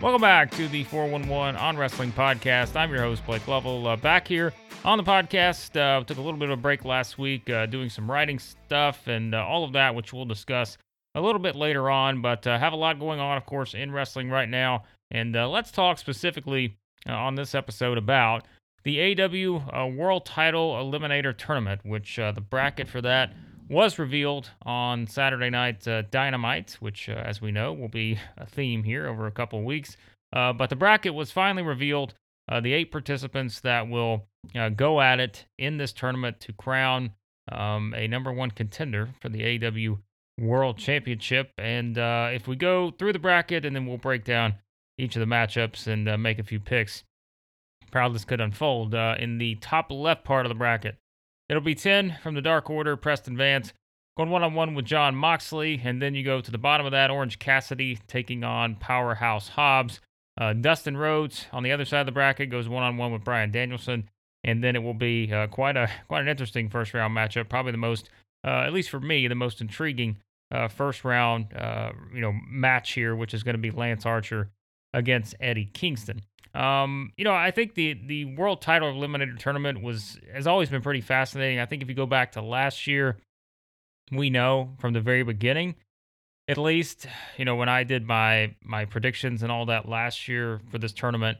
Welcome back to the 411 on Wrestling podcast. I'm your host, Blake Lovell, uh, back here on the podcast. Uh, took a little bit of a break last week uh, doing some writing stuff and uh, all of that, which we'll discuss a little bit later on. But uh, have a lot going on, of course, in wrestling right now. And uh, let's talk specifically on this episode about the AEW World Title Eliminator Tournament, which the bracket for that was revealed on Saturday Night uh, Dynamite, which, uh, as we know, will be a theme here over a couple weeks. Uh, but the bracket was finally revealed. Uh, the eight participants that will uh, go at it in this tournament to crown um, a number one contender for the AEW World Championship. And uh, if we go through the bracket and then we'll break down each of the matchups and make a few picks, how this could unfold. in the top left part of the bracket, It'll be 10 from the Dark Order, Preston Vance, going one on one with Jon Moxley. And then you go to the bottom of that, Orange Cassidy taking on Powerhouse Hobbs. Uh, Dustin Rhodes on the other side of the bracket goes one on one with Bryan Danielson. And then it will be uh, quite a quite an interesting first round matchup. Probably the most, uh, at least for me, the most intriguing uh, first round uh, you know match here, which is going to be Lance Archer against Eddie Kingston. Um, you know, I think the the world title eliminator tournament was has always been pretty fascinating. I think if you go back to last year, we know from the very beginning, at least, you know, when I did my my predictions and all that last year for this tournament,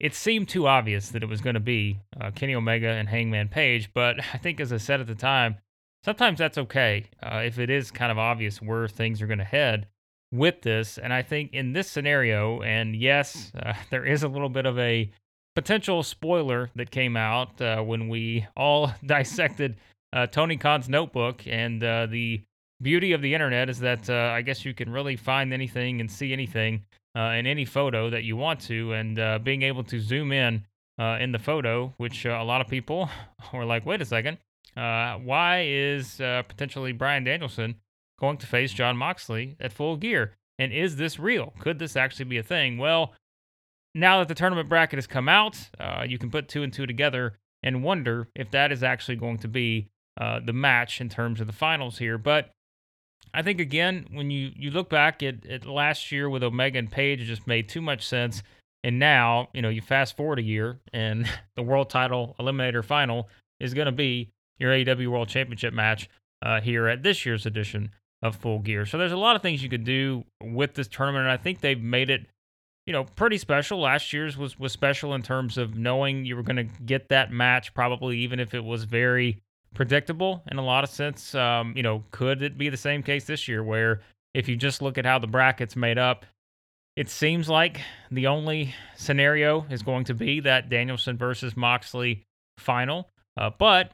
it seemed too obvious that it was going to be uh, Kenny Omega and Hangman Page. But I think, as I said at the time, sometimes that's okay uh, if it is kind of obvious where things are going to head with this. And I think in this scenario, and yes, uh, there is a little bit of a potential spoiler that came out uh, when we all dissected uh, Tony Khan's notebook. And uh, the beauty of the internet is that uh, I guess you can really find anything and see anything uh, in any photo that you want to. And being able to zoom in in the photo, which a lot of people were like, wait a second. why is potentially Bryan Danielson going to face Jon Moxley at full gear. And is this real? Could this actually be a thing? Well, now that the tournament bracket has come out, uh, you can put two and two together and wonder if that is actually going to be uh, the match in terms of the finals here. But I think again, when you you look back at, at last year with Omega and Page, it just made too much sense. And now, you know, you fast forward a year, and the world title eliminator final is going to be your AEW World Championship match uh, here at this year's edition of Full Gear. So there's a lot of things you could do with this tournament, and I think they've made it, you know, pretty special. Last year's was was special in terms of knowing you were going to get that match, probably even if it was very predictable in a lot of sense. Um, you know, could it be the same case this year where if you just look at how the brackets made up, it seems like the only scenario is going to be that Danielson versus Moxley final. Uh, but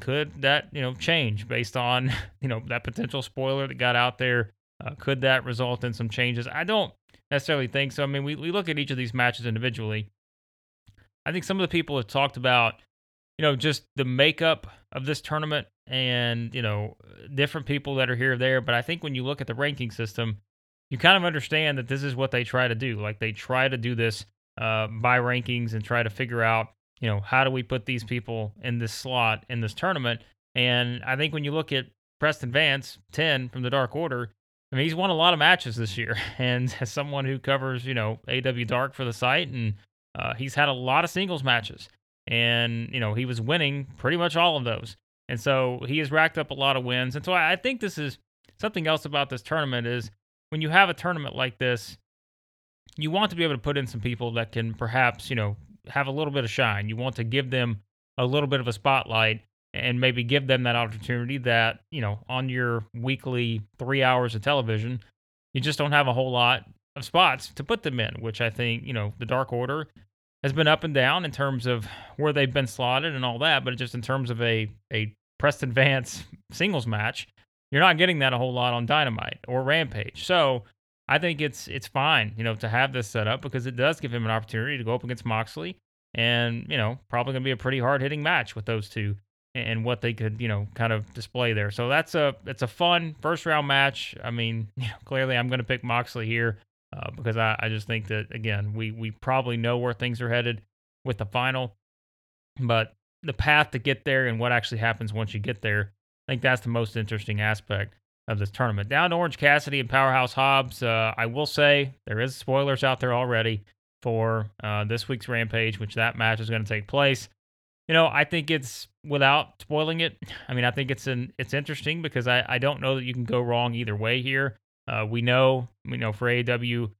could that you know change based on you know that potential spoiler that got out there? Uh, could that result in some changes? I don't necessarily think so. I mean, we we look at each of these matches individually. I think some of the people have talked about you know just the makeup of this tournament and you know different people that are here there. But I think when you look at the ranking system, you kind of understand that this is what they try to do. Like they try to do this uh, by rankings and try to figure out you know, how do we put these people in this slot in this tournament? And I think when you look at Preston Vance, 10 from the Dark Order, I mean, he's won a lot of matches this year. And as someone who covers, you know, AEW Dark for the site, and uh, he's had a lot of singles matches. And, you know, he was winning pretty much all of those. And so he has racked up a lot of wins. And so I think this is something else about this tournament is when you have a tournament like this, you want to be able to put in some people that can perhaps, you know, have a little bit of shine. You want to give them a little bit of a spotlight and maybe give them that opportunity that, you know, on your weekly three hours of television, you just don't have a whole lot of spots to put them in, which I think, you know, the Dark Order has been up and down in terms of where they've been slotted and all that, but just in terms of a, a Preston Vance singles match, you're not getting that a whole lot on Dynamite or Rampage. So I think it's it's fine, you know, to have this set up because it does give him an opportunity to go up against Moxley, and you know, probably gonna be a pretty hard hitting match with those two and what they could, you know, kind of display there. So that's a it's a fun first round match. I mean, you know, clearly I'm gonna pick Moxley here uh, because I, I just think that again we we probably know where things are headed with the final, but the path to get there and what actually happens once you get there, I think that's the most interesting aspect of this tournament. Down to Orange Cassidy and Powerhouse Hobbs. Uh, I will say there is spoilers out there already for uh, this week's Rampage, which that match is going to take place. You know, I think it's without spoiling it. I mean, I think it's an it's interesting because I I don't know that you can go wrong either way here. Uh, we know we know for AEW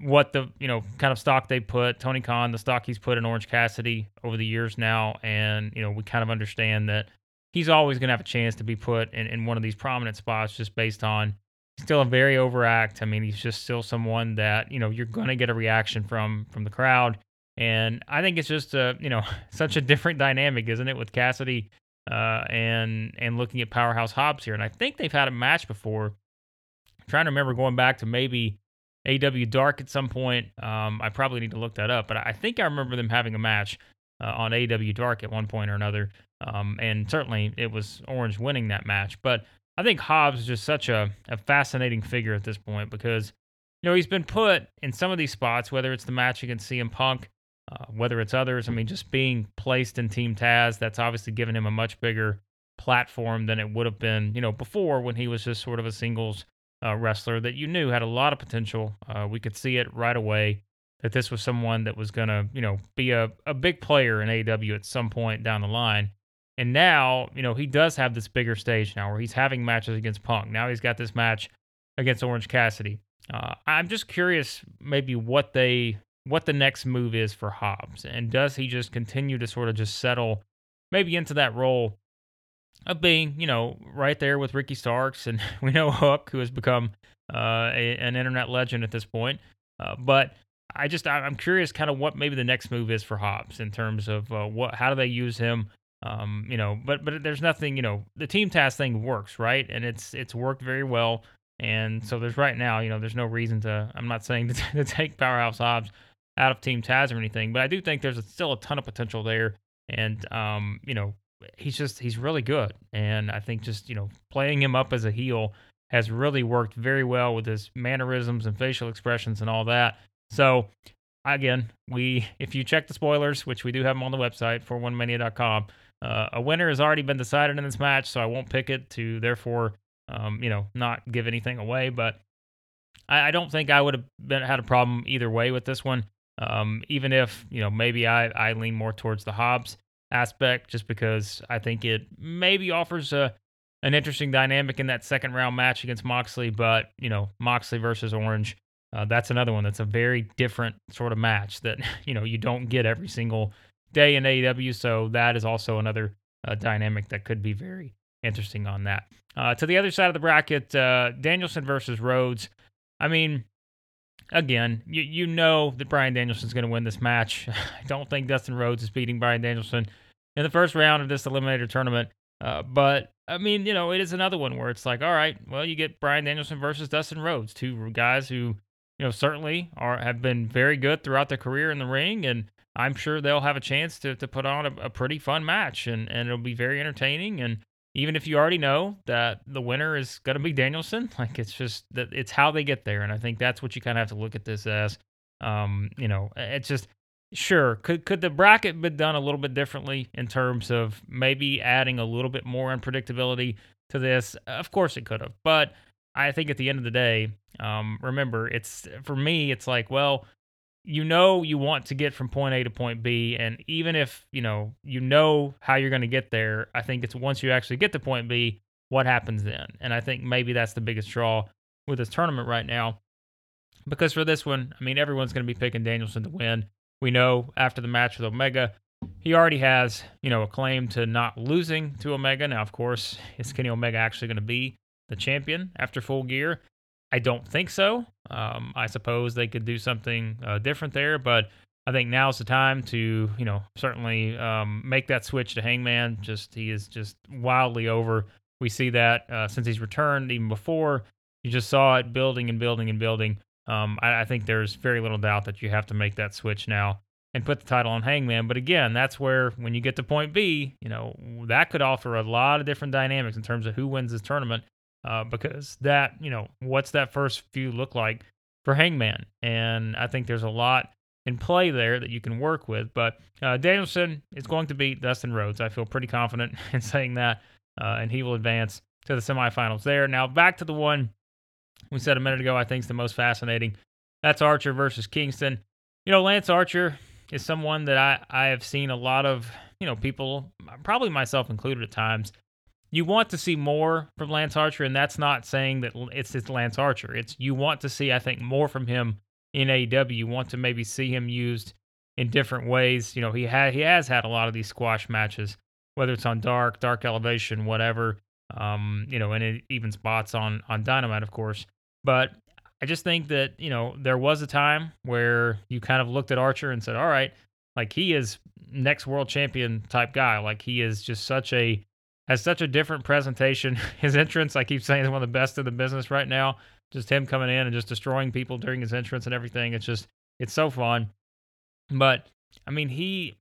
what the you know kind of stock they put Tony Khan, the stock he's put in Orange Cassidy over the years now, and you know we kind of understand that he's always going to have a chance to be put in, in one of these prominent spots just based on still a very overact. I mean, he's just still someone that, you know, you're going to get a reaction from from the crowd. And I think it's just a, you know, such a different dynamic, isn't it, with Cassidy uh, and and looking at Powerhouse Hobbs here. And I think they've had a match before. I'm trying to remember going back to maybe AEW Dark at some point. Um, I probably need to look that up, but I think I remember them having a match uh, on AEW Dark at one point or another. Um, and certainly it was Orange winning that match. But I think Hobbs is just such a, a fascinating figure at this point because, you know, he's been put in some of these spots, whether it's the match against CM Punk, uh, whether it's others. I mean, just being placed in Team Taz, that's obviously given him a much bigger platform than it would have been, you know, before when he was just sort of a singles uh, wrestler that you knew had a lot of potential. Uh, we could see it right away that this was someone that was going to, you know, be a, a big player in AEW at some point down the line. And now, you know, he does have this bigger stage now where he's having matches against Punk. Now he's got this match against Orange Cassidy. Uh, I'm just curious, maybe what they what the next move is for Hobbs, and does he just continue to sort of just settle, maybe into that role of being, you know, right there with Ricky Starks, and we know Hook, who has become uh, a, an internet legend at this point. Uh, but I just I'm curious, kind of what maybe the next move is for Hobbs in terms of uh, what how do they use him um, you know, but but there's nothing, you know, the team Taz thing works, right? And it's it's worked very well. And so there's right now, you know, there's no reason to. I'm not saying to, to take Powerhouse Hobbs out of Team Taz or anything, but I do think there's a, still a ton of potential there. And um, you know, he's just he's really good. And I think just you know playing him up as a heel has really worked very well with his mannerisms and facial expressions and all that. So again, we if you check the spoilers, which we do have them on the website for onemania.com, uh, a winner has already been decided in this match, so I won't pick it to therefore, um, you know, not give anything away. But I, I don't think I would have been, had a problem either way with this one. Um, even if you know maybe I, I lean more towards the Hobbs aspect, just because I think it maybe offers a an interesting dynamic in that second round match against Moxley. But you know Moxley versus Orange, uh, that's another one that's a very different sort of match that you know you don't get every single day in AEW. So that is also another uh, dynamic that could be very interesting on that. Uh, to the other side of the bracket, uh, Danielson versus Rhodes. I mean, again, you you know that Bryan Danielson's going to win this match. I don't think Dustin Rhodes is beating Bryan Danielson in the first round of this eliminator tournament. Uh, but I mean, you know, it is another one where it's like, all right, well, you get Bryan Danielson versus Dustin Rhodes, two guys who, you know, certainly are have been very good throughout their career in the ring, and I'm sure they'll have a chance to to put on a, a pretty fun match, and and it'll be very entertaining. And even if you already know that the winner is going to be Danielson, like it's just that it's how they get there, and I think that's what you kind of have to look at this as. Um, you know, it's just sure could could the bracket be done a little bit differently in terms of maybe adding a little bit more unpredictability to this? Of course, it could have, but I think at the end of the day, um, remember, it's for me, it's like, well, you know you want to get from point A to point B and even if, you know, you know how you're going to get there, I think it's once you actually get to point B, what happens then? And I think maybe that's the biggest draw with this tournament right now. Because for this one, I mean everyone's going to be picking Danielson to win. We know after the match with Omega, he already has, you know, a claim to not losing to Omega. Now, of course, is Kenny Omega actually going to be the champion after full gear? I don't think so. Um, I suppose they could do something uh, different there, but I think now's the time to, you know, certainly um, make that switch to Hangman. Just he is just wildly over. We see that uh, since he's returned, even before you just saw it building and building and building. Um, I, I, think there's very little doubt that you have to make that switch now and put the title on Hangman. But again, that's where when you get to point B, you know, that could offer a lot of different dynamics in terms of who wins this tournament uh, because that, you know, what's that first few look like for Hangman? And I think there's a lot in play there that you can work with. But uh, Danielson is going to beat Dustin Rhodes. I feel pretty confident in saying that, uh, and he will advance to the semifinals there. Now back to the one we said a minute ago. I think is the most fascinating. That's Archer versus Kingston. You know, Lance Archer is someone that I I have seen a lot of you know people, probably myself included at times. You want to see more from Lance Archer, and that's not saying that it's it's Lance Archer. It's you want to see, I think, more from him in AEW. You want to maybe see him used in different ways. You know, he had he has had a lot of these squash matches, whether it's on Dark, Dark Elevation, whatever. Um, you know, and it, even spots on on Dynamite, of course. But I just think that you know there was a time where you kind of looked at Archer and said, "All right, like he is next world champion type guy. Like he is just such a has such a different presentation. His entrance, I keep saying, is one of the best in the business right now. Just him coming in and just destroying people during his entrance and everything. It's just it's so fun. But I mean, he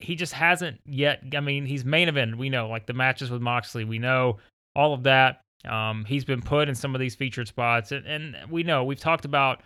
he just hasn't yet. I mean, he's main event. We know, like the matches with Moxley. We know all of that. Um, he's been put in some of these featured spots, and, and we know we've talked about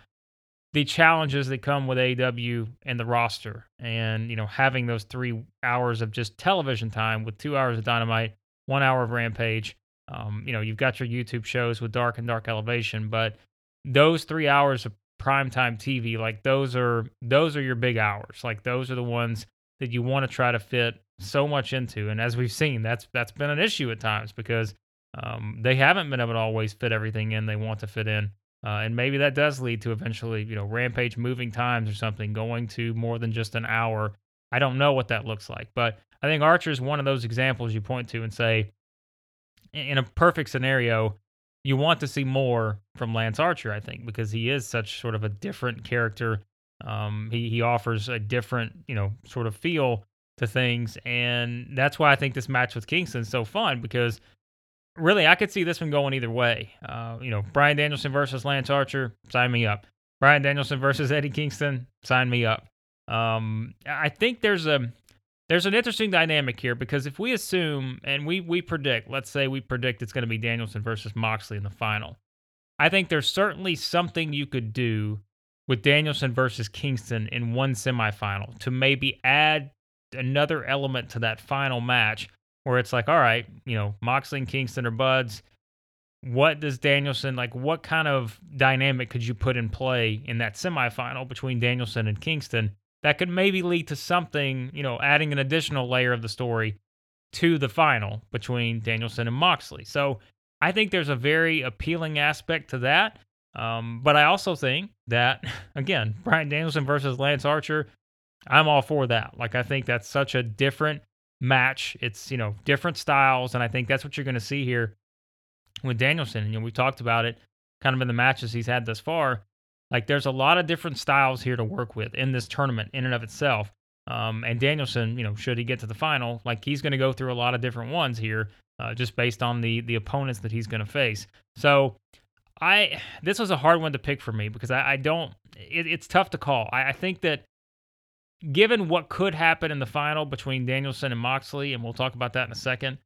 the challenges that come with AEW and the roster, and you know having those three hours of just television time with two hours of Dynamite, one hour of Rampage. Um, you know you've got your YouTube shows with Dark and Dark Elevation, but those three hours of primetime TV, like those are those are your big hours. Like those are the ones that you want to try to fit so much into. And as we've seen, that's that's been an issue at times because um, they haven't been able to always fit everything in they want to fit in. Uh, and maybe that does lead to eventually, you know, Rampage moving times or something, going to more than just an hour. I don't know what that looks like, but I think Archer is one of those examples you point to and say, in a perfect scenario, you want to see more from Lance Archer, I think, because he is such sort of a different character. Um, he he offers a different, you know, sort of feel to things, and that's why I think this match with Kingston is so fun because really, I could see this one going either way. Uh, you know, Bryan Danielson versus Lance Archer, sign me up. Bryan Danielson versus Eddie Kingston, sign me up. Um, I think there's a there's an interesting dynamic here because if we assume and we we predict, let's say we predict it's going to be Danielson versus Moxley in the final, I think there's certainly something you could do with Danielson versus Kingston in one semifinal to maybe add another element to that final match where it's like, all right, you know, Moxley and Kingston are buds. What does Danielson like? What kind of dynamic could you put in play in that semifinal between Danielson and Kingston that could maybe lead to something, you know, adding an additional layer of the story to the final between Danielson and Moxley? So I think there's a very appealing aspect to that. Um, but I also think that, again, Bryan Danielson versus Lance Archer, I'm all for that. Like, I think that's such a different match. It's, you know, different styles. And I think that's what you're going to see here with Danielson. You know, we talked about it kind of in the matches he's had thus far. Like, there's a lot of different styles here to work with in this tournament, in and of itself. Um, and Danielson, you know, should he get to the final, like he's going to go through a lot of different ones here, uh, just based on the the opponents that he's going to face. So, I this was a hard one to pick for me because I, I don't. It, it's tough to call. I, I think that given what could happen in the final between Danielson and Moxley, and we'll talk about that in a second,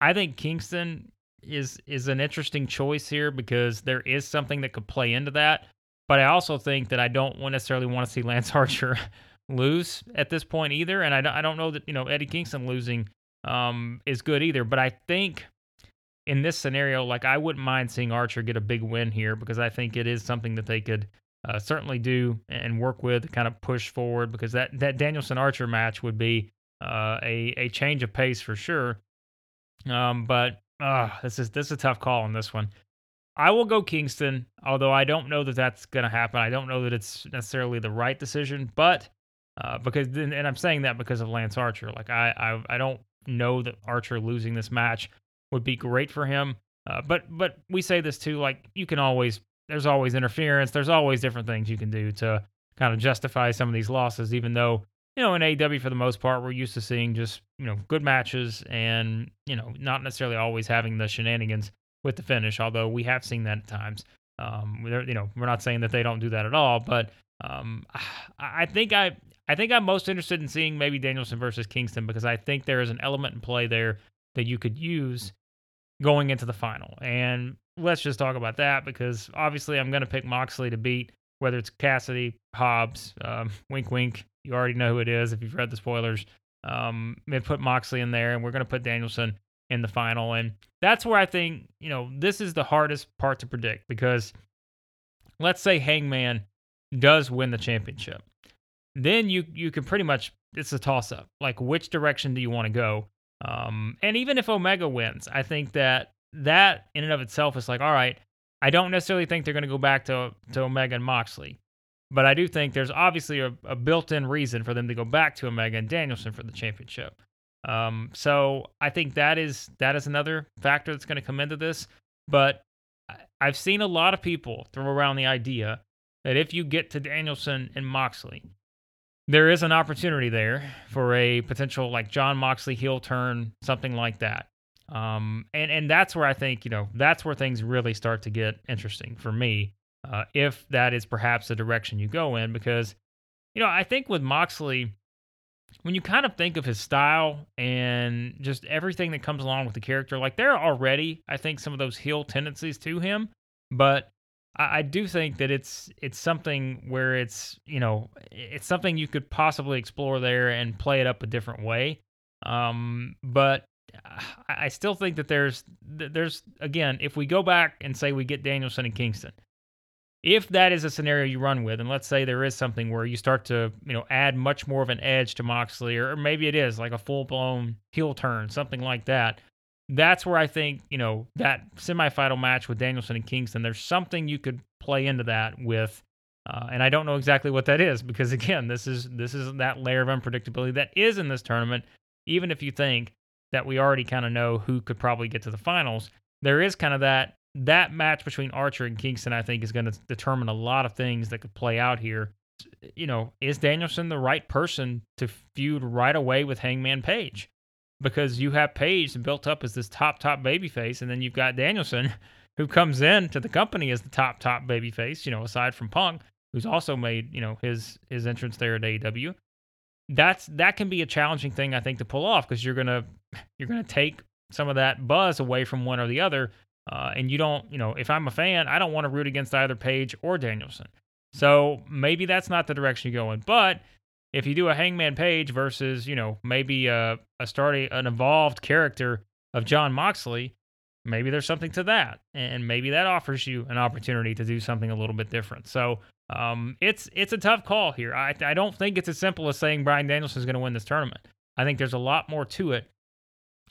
I think Kingston is is an interesting choice here because there is something that could play into that. But I also think that I don't necessarily want to see Lance Archer lose at this point either, and I don't, I don't know that you know Eddie Kingston losing um, is good either. But I think in this scenario, like I wouldn't mind seeing Archer get a big win here because I think it is something that they could uh, certainly do and work with, to kind of push forward because that that Danielson Archer match would be uh, a a change of pace for sure. Um, but uh, this is this is a tough call on this one. I will go Kingston, although I don't know that that's going to happen. I don't know that it's necessarily the right decision, but uh, because and I'm saying that because of Lance Archer. Like I I, I don't know that Archer losing this match would be great for him. Uh, but but we say this too. Like you can always there's always interference. There's always different things you can do to kind of justify some of these losses, even though, you know, in AEW for the most part, we're used to seeing just, you know, good matches and, you know, not necessarily always having the shenanigans with the finish, although we have seen that at times. Um, you know, we're not saying that they don't do that at all, but um, I think I, I think I'm most interested in seeing maybe Danielson versus Kingston because I think there is an element in play there that you could use going into the final. And let's just talk about that because obviously I'm going to pick Moxley to beat, whether it's Cassidy, Hobbs, um, wink, wink. You already know who it is if you've read the spoilers. Um, they put Moxley in there, and we're going to put Danielson in the final. And that's where I think, you know, this is the hardest part to predict because let's say Hangman does win the championship. Then you you can pretty much it's a toss up. Like which direction do you want to go? Um, and even if Omega wins, I think that that in and of itself is like, all right, I don't necessarily think they're going to go back to to Omega and Moxley, but I do think there's obviously a, a built-in reason for them to go back to Omega and Danielson for the championship. Um, so I think that is that is another factor that's going to come into this. But I've seen a lot of people throw around the idea that if you get to Danielson and Moxley, there is an opportunity there for a potential like Jon Moxley heel turn, something like that. Um, and and that's where I think you know that's where things really start to get interesting for me, uh, if that is perhaps the direction you go in, because you know I think with Moxley, when you kind of think of his style and just everything that comes along with the character, like there are already I think some of those heel tendencies to him, but I, I do think that it's it's something where it's you know it's something you could possibly explore there and play it up a different way. Um, but I still think that there's there's again, if we go back and say we get Danielson and Kingston, if that is a scenario you run with, and let's say there is something where you start to you know add much more of an edge to Moxley, or maybe it is like a full blown heel turn, something like that. That's where I think you know that semifinal match with Danielson and Kingston. There's something you could play into that with. Uh, and I don't know exactly what that is because again, this is this is that layer of unpredictability that is in this tournament. Even if you think that we already kind of know who could probably get to the finals. There is kind of that that match between Archer and Kingston. I think is going to determine a lot of things that could play out here. You know, is Danielson the right person to feud right away with Hangman Page? Because you have Page built up as this top top babyface, and then you've got Danielson, who comes in to the company as the top top babyface. You know, aside from Punk, who's also made you know his his entrance there at AEW that's that can be a challenging thing I think to pull off because you're gonna you're gonna take some of that buzz away from one or the other, uh, and you don't you know if I'm a fan I don't want to root against either Page or Danielson, so maybe that's not the direction you go in. But if you do a Hangman Page versus you know maybe a a starting an evolved character of Jon Moxley, maybe there's something to that, and maybe that offers you an opportunity to do something a little bit different. So um, it's it's a tough call here. I I don't think it's as simple as saying Bryan Danielson is going to win this tournament. I think there's a lot more to it.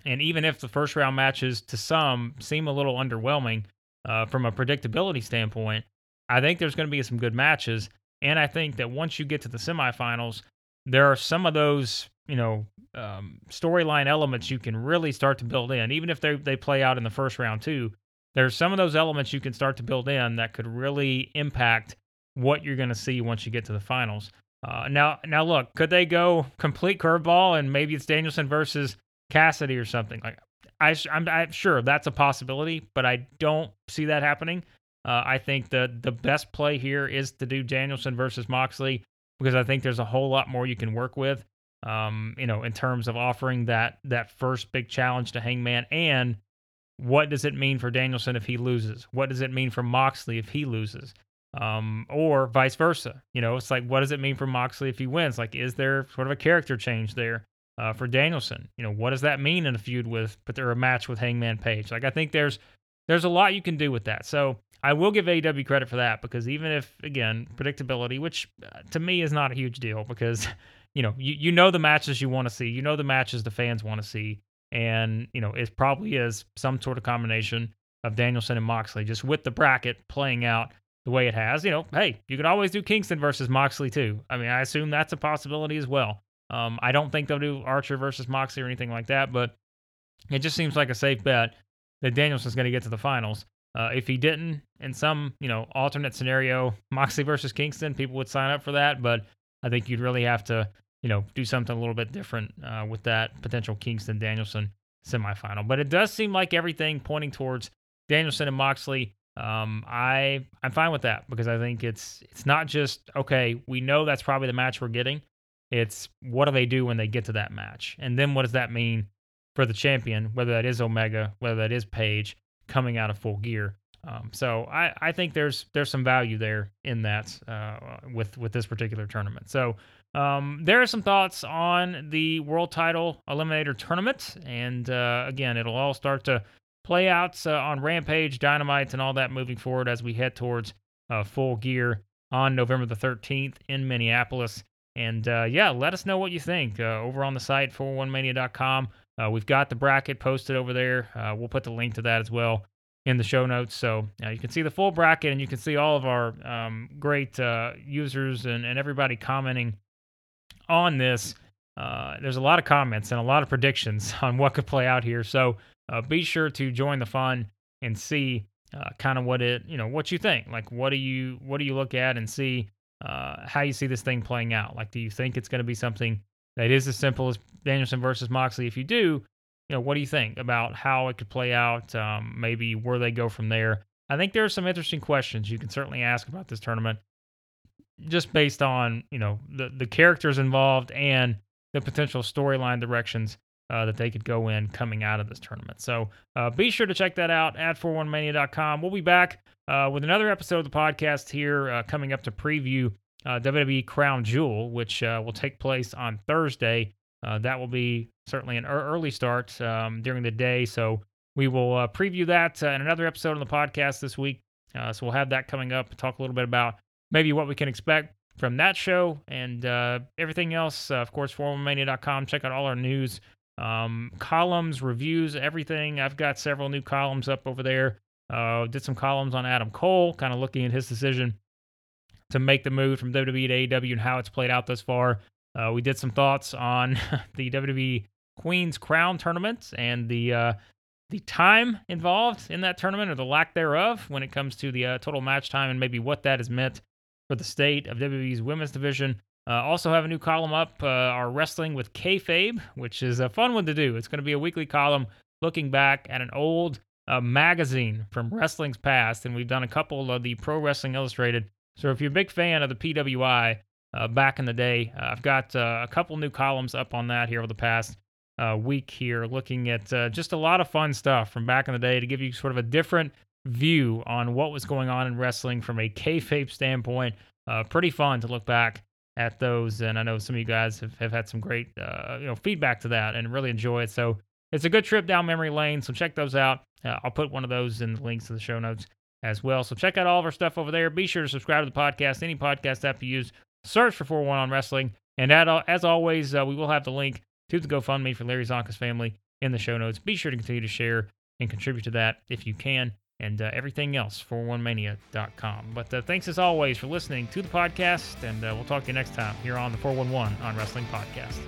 And even if the first round matches to some seem a little underwhelming uh, from a predictability standpoint, I think there's going to be some good matches. And I think that once you get to the semifinals, there are some of those you know um, storyline elements you can really start to build in, even if they they play out in the first round too. There's some of those elements you can start to build in that could really impact what you're going to see once you get to the finals. Uh, now, now look, could they go complete curveball and maybe it's Danielson versus Cassidy or something? Like, I, I'm, I'm sure that's a possibility, but I don't see that happening. Uh, I think the the best play here is to do Danielson versus Moxley because I think there's a whole lot more you can work with. Um, you know, in terms of offering that that first big challenge to Hangman, and what does it mean for Danielson if he loses? What does it mean for Moxley if he loses? um, or vice versa. You know, it's like, what does it mean for Moxley if he wins? Like, is there sort of a character change there uh, for Danielson? You know, what does that mean in a feud with, but there a match with Hangman Page? Like, I think there's there's a lot you can do with that. So I will give AEW credit for that because even if again predictability, which uh, to me is not a huge deal because you know you you know the matches you want to see, you know the matches the fans want to see, and you know it probably is some sort of combination of Danielson and Moxley just with the bracket playing out the way it has, you know, hey, you could always do Kingston versus Moxley too. I mean, I assume that's a possibility as well. Um, I don't think they'll do Archer versus Moxley or anything like that, but it just seems like a safe bet that Danielson's going to get to the finals. Uh, if he didn't, in some you know alternate scenario, Moxley versus Kingston, people would sign up for that. But I think you'd really have to you know do something a little bit different uh, with that potential Kingston Danielson semifinal. But it does seem like everything pointing towards Danielson and Moxley um, I I'm fine with that because I think it's it's not just okay. We know that's probably the match we're getting. It's what do they do when they get to that match, and then what does that mean for the champion, whether that is Omega, whether that is Page coming out of full gear. Um, so I, I think there's there's some value there in that uh, with with this particular tournament. So um, there are some thoughts on the world title eliminator tournament, and uh, again, it'll all start to play out uh, on Rampage, Dynamite, and all that moving forward as we head towards uh, full gear on November the 13th in Minneapolis. And uh, yeah, let us know what you think uh, over on the site 411mania.com. Uh, we've got the bracket posted over there. Uh, we'll put the link to that as well in the show notes. So uh, you can see the full bracket and you can see all of our um, great uh, users and, and everybody commenting on this. there's a lot of comments and a lot of predictions on what could play out here. So be sure to join the fun and see kind of what it, you know, what you think. Like, what do you, what do you look at and see uh, how you see this thing playing out. Like, do you think it's going to be something that is as simple as Danielson versus Moxley? If you do, you know, what do you think about how it could play out? Um, maybe where they go from there. I think there are some interesting questions you can certainly ask about this tournament, just based on you know the the characters involved and the potential storyline directions uh, that they could go in coming out of this tournament. So uh, be sure to check that out at 411mania.com. We'll be back uh, with another episode of the podcast here uh, coming up to preview uh, WWE Crown Jewel, which uh, will take place on Thursday. that will be certainly an early start um, during the day. So we will preview that in another episode of the podcast this week. so we'll have that coming up, talk a little bit about maybe what we can expect from that show and everything else. of course, 411mania.com. Check out all our news um, columns, reviews, everything. I've got several new columns up over there. Uh, did some columns on Adam Cole, kind of looking at his decision to make the move from WWE to AEW and how it's played out thus far. Uh, we did some thoughts on the WWE Queen's Crown tournament and the uh, the time involved in that tournament or the lack thereof when it comes to the uh, total match time and maybe what that has meant for the state of WWE's women's division. Uh, also have a new column up, uh, our Wrestling with Kayfabe, which is a fun one to do. It's going to be a weekly column looking back at an old uh, magazine from wrestling's past, and we've done a couple of the Pro Wrestling Illustrated. So if you're a big fan of the PWI uh, back in the day, uh, I've got uh, a couple new columns up on that here over the past week here, looking at just a lot of fun stuff from back in the day to give you sort of a different view on what was going on in wrestling from a kayfabe standpoint. pretty fun to look back at those. And I know some of you guys have, have had some great uh, you know feedback to that and really enjoy it. So it's a good trip down memory lane. So check those out. Uh, I'll put one of those in the links to the show notes as well. So check out all of our stuff over there. Be sure to subscribe to the podcast. Any podcast app you use, search for 411 on Wrestling. And at, as always, uh, we will have the link to the GoFundMe for Larry Csonka's family in the show notes. Be sure to continue to share and contribute to that if you can and uh, everything else, 411mania.com. But uh, thanks as always for listening to the podcast, and uh, we'll talk to you next time here on the 411 on Wrestling Podcast.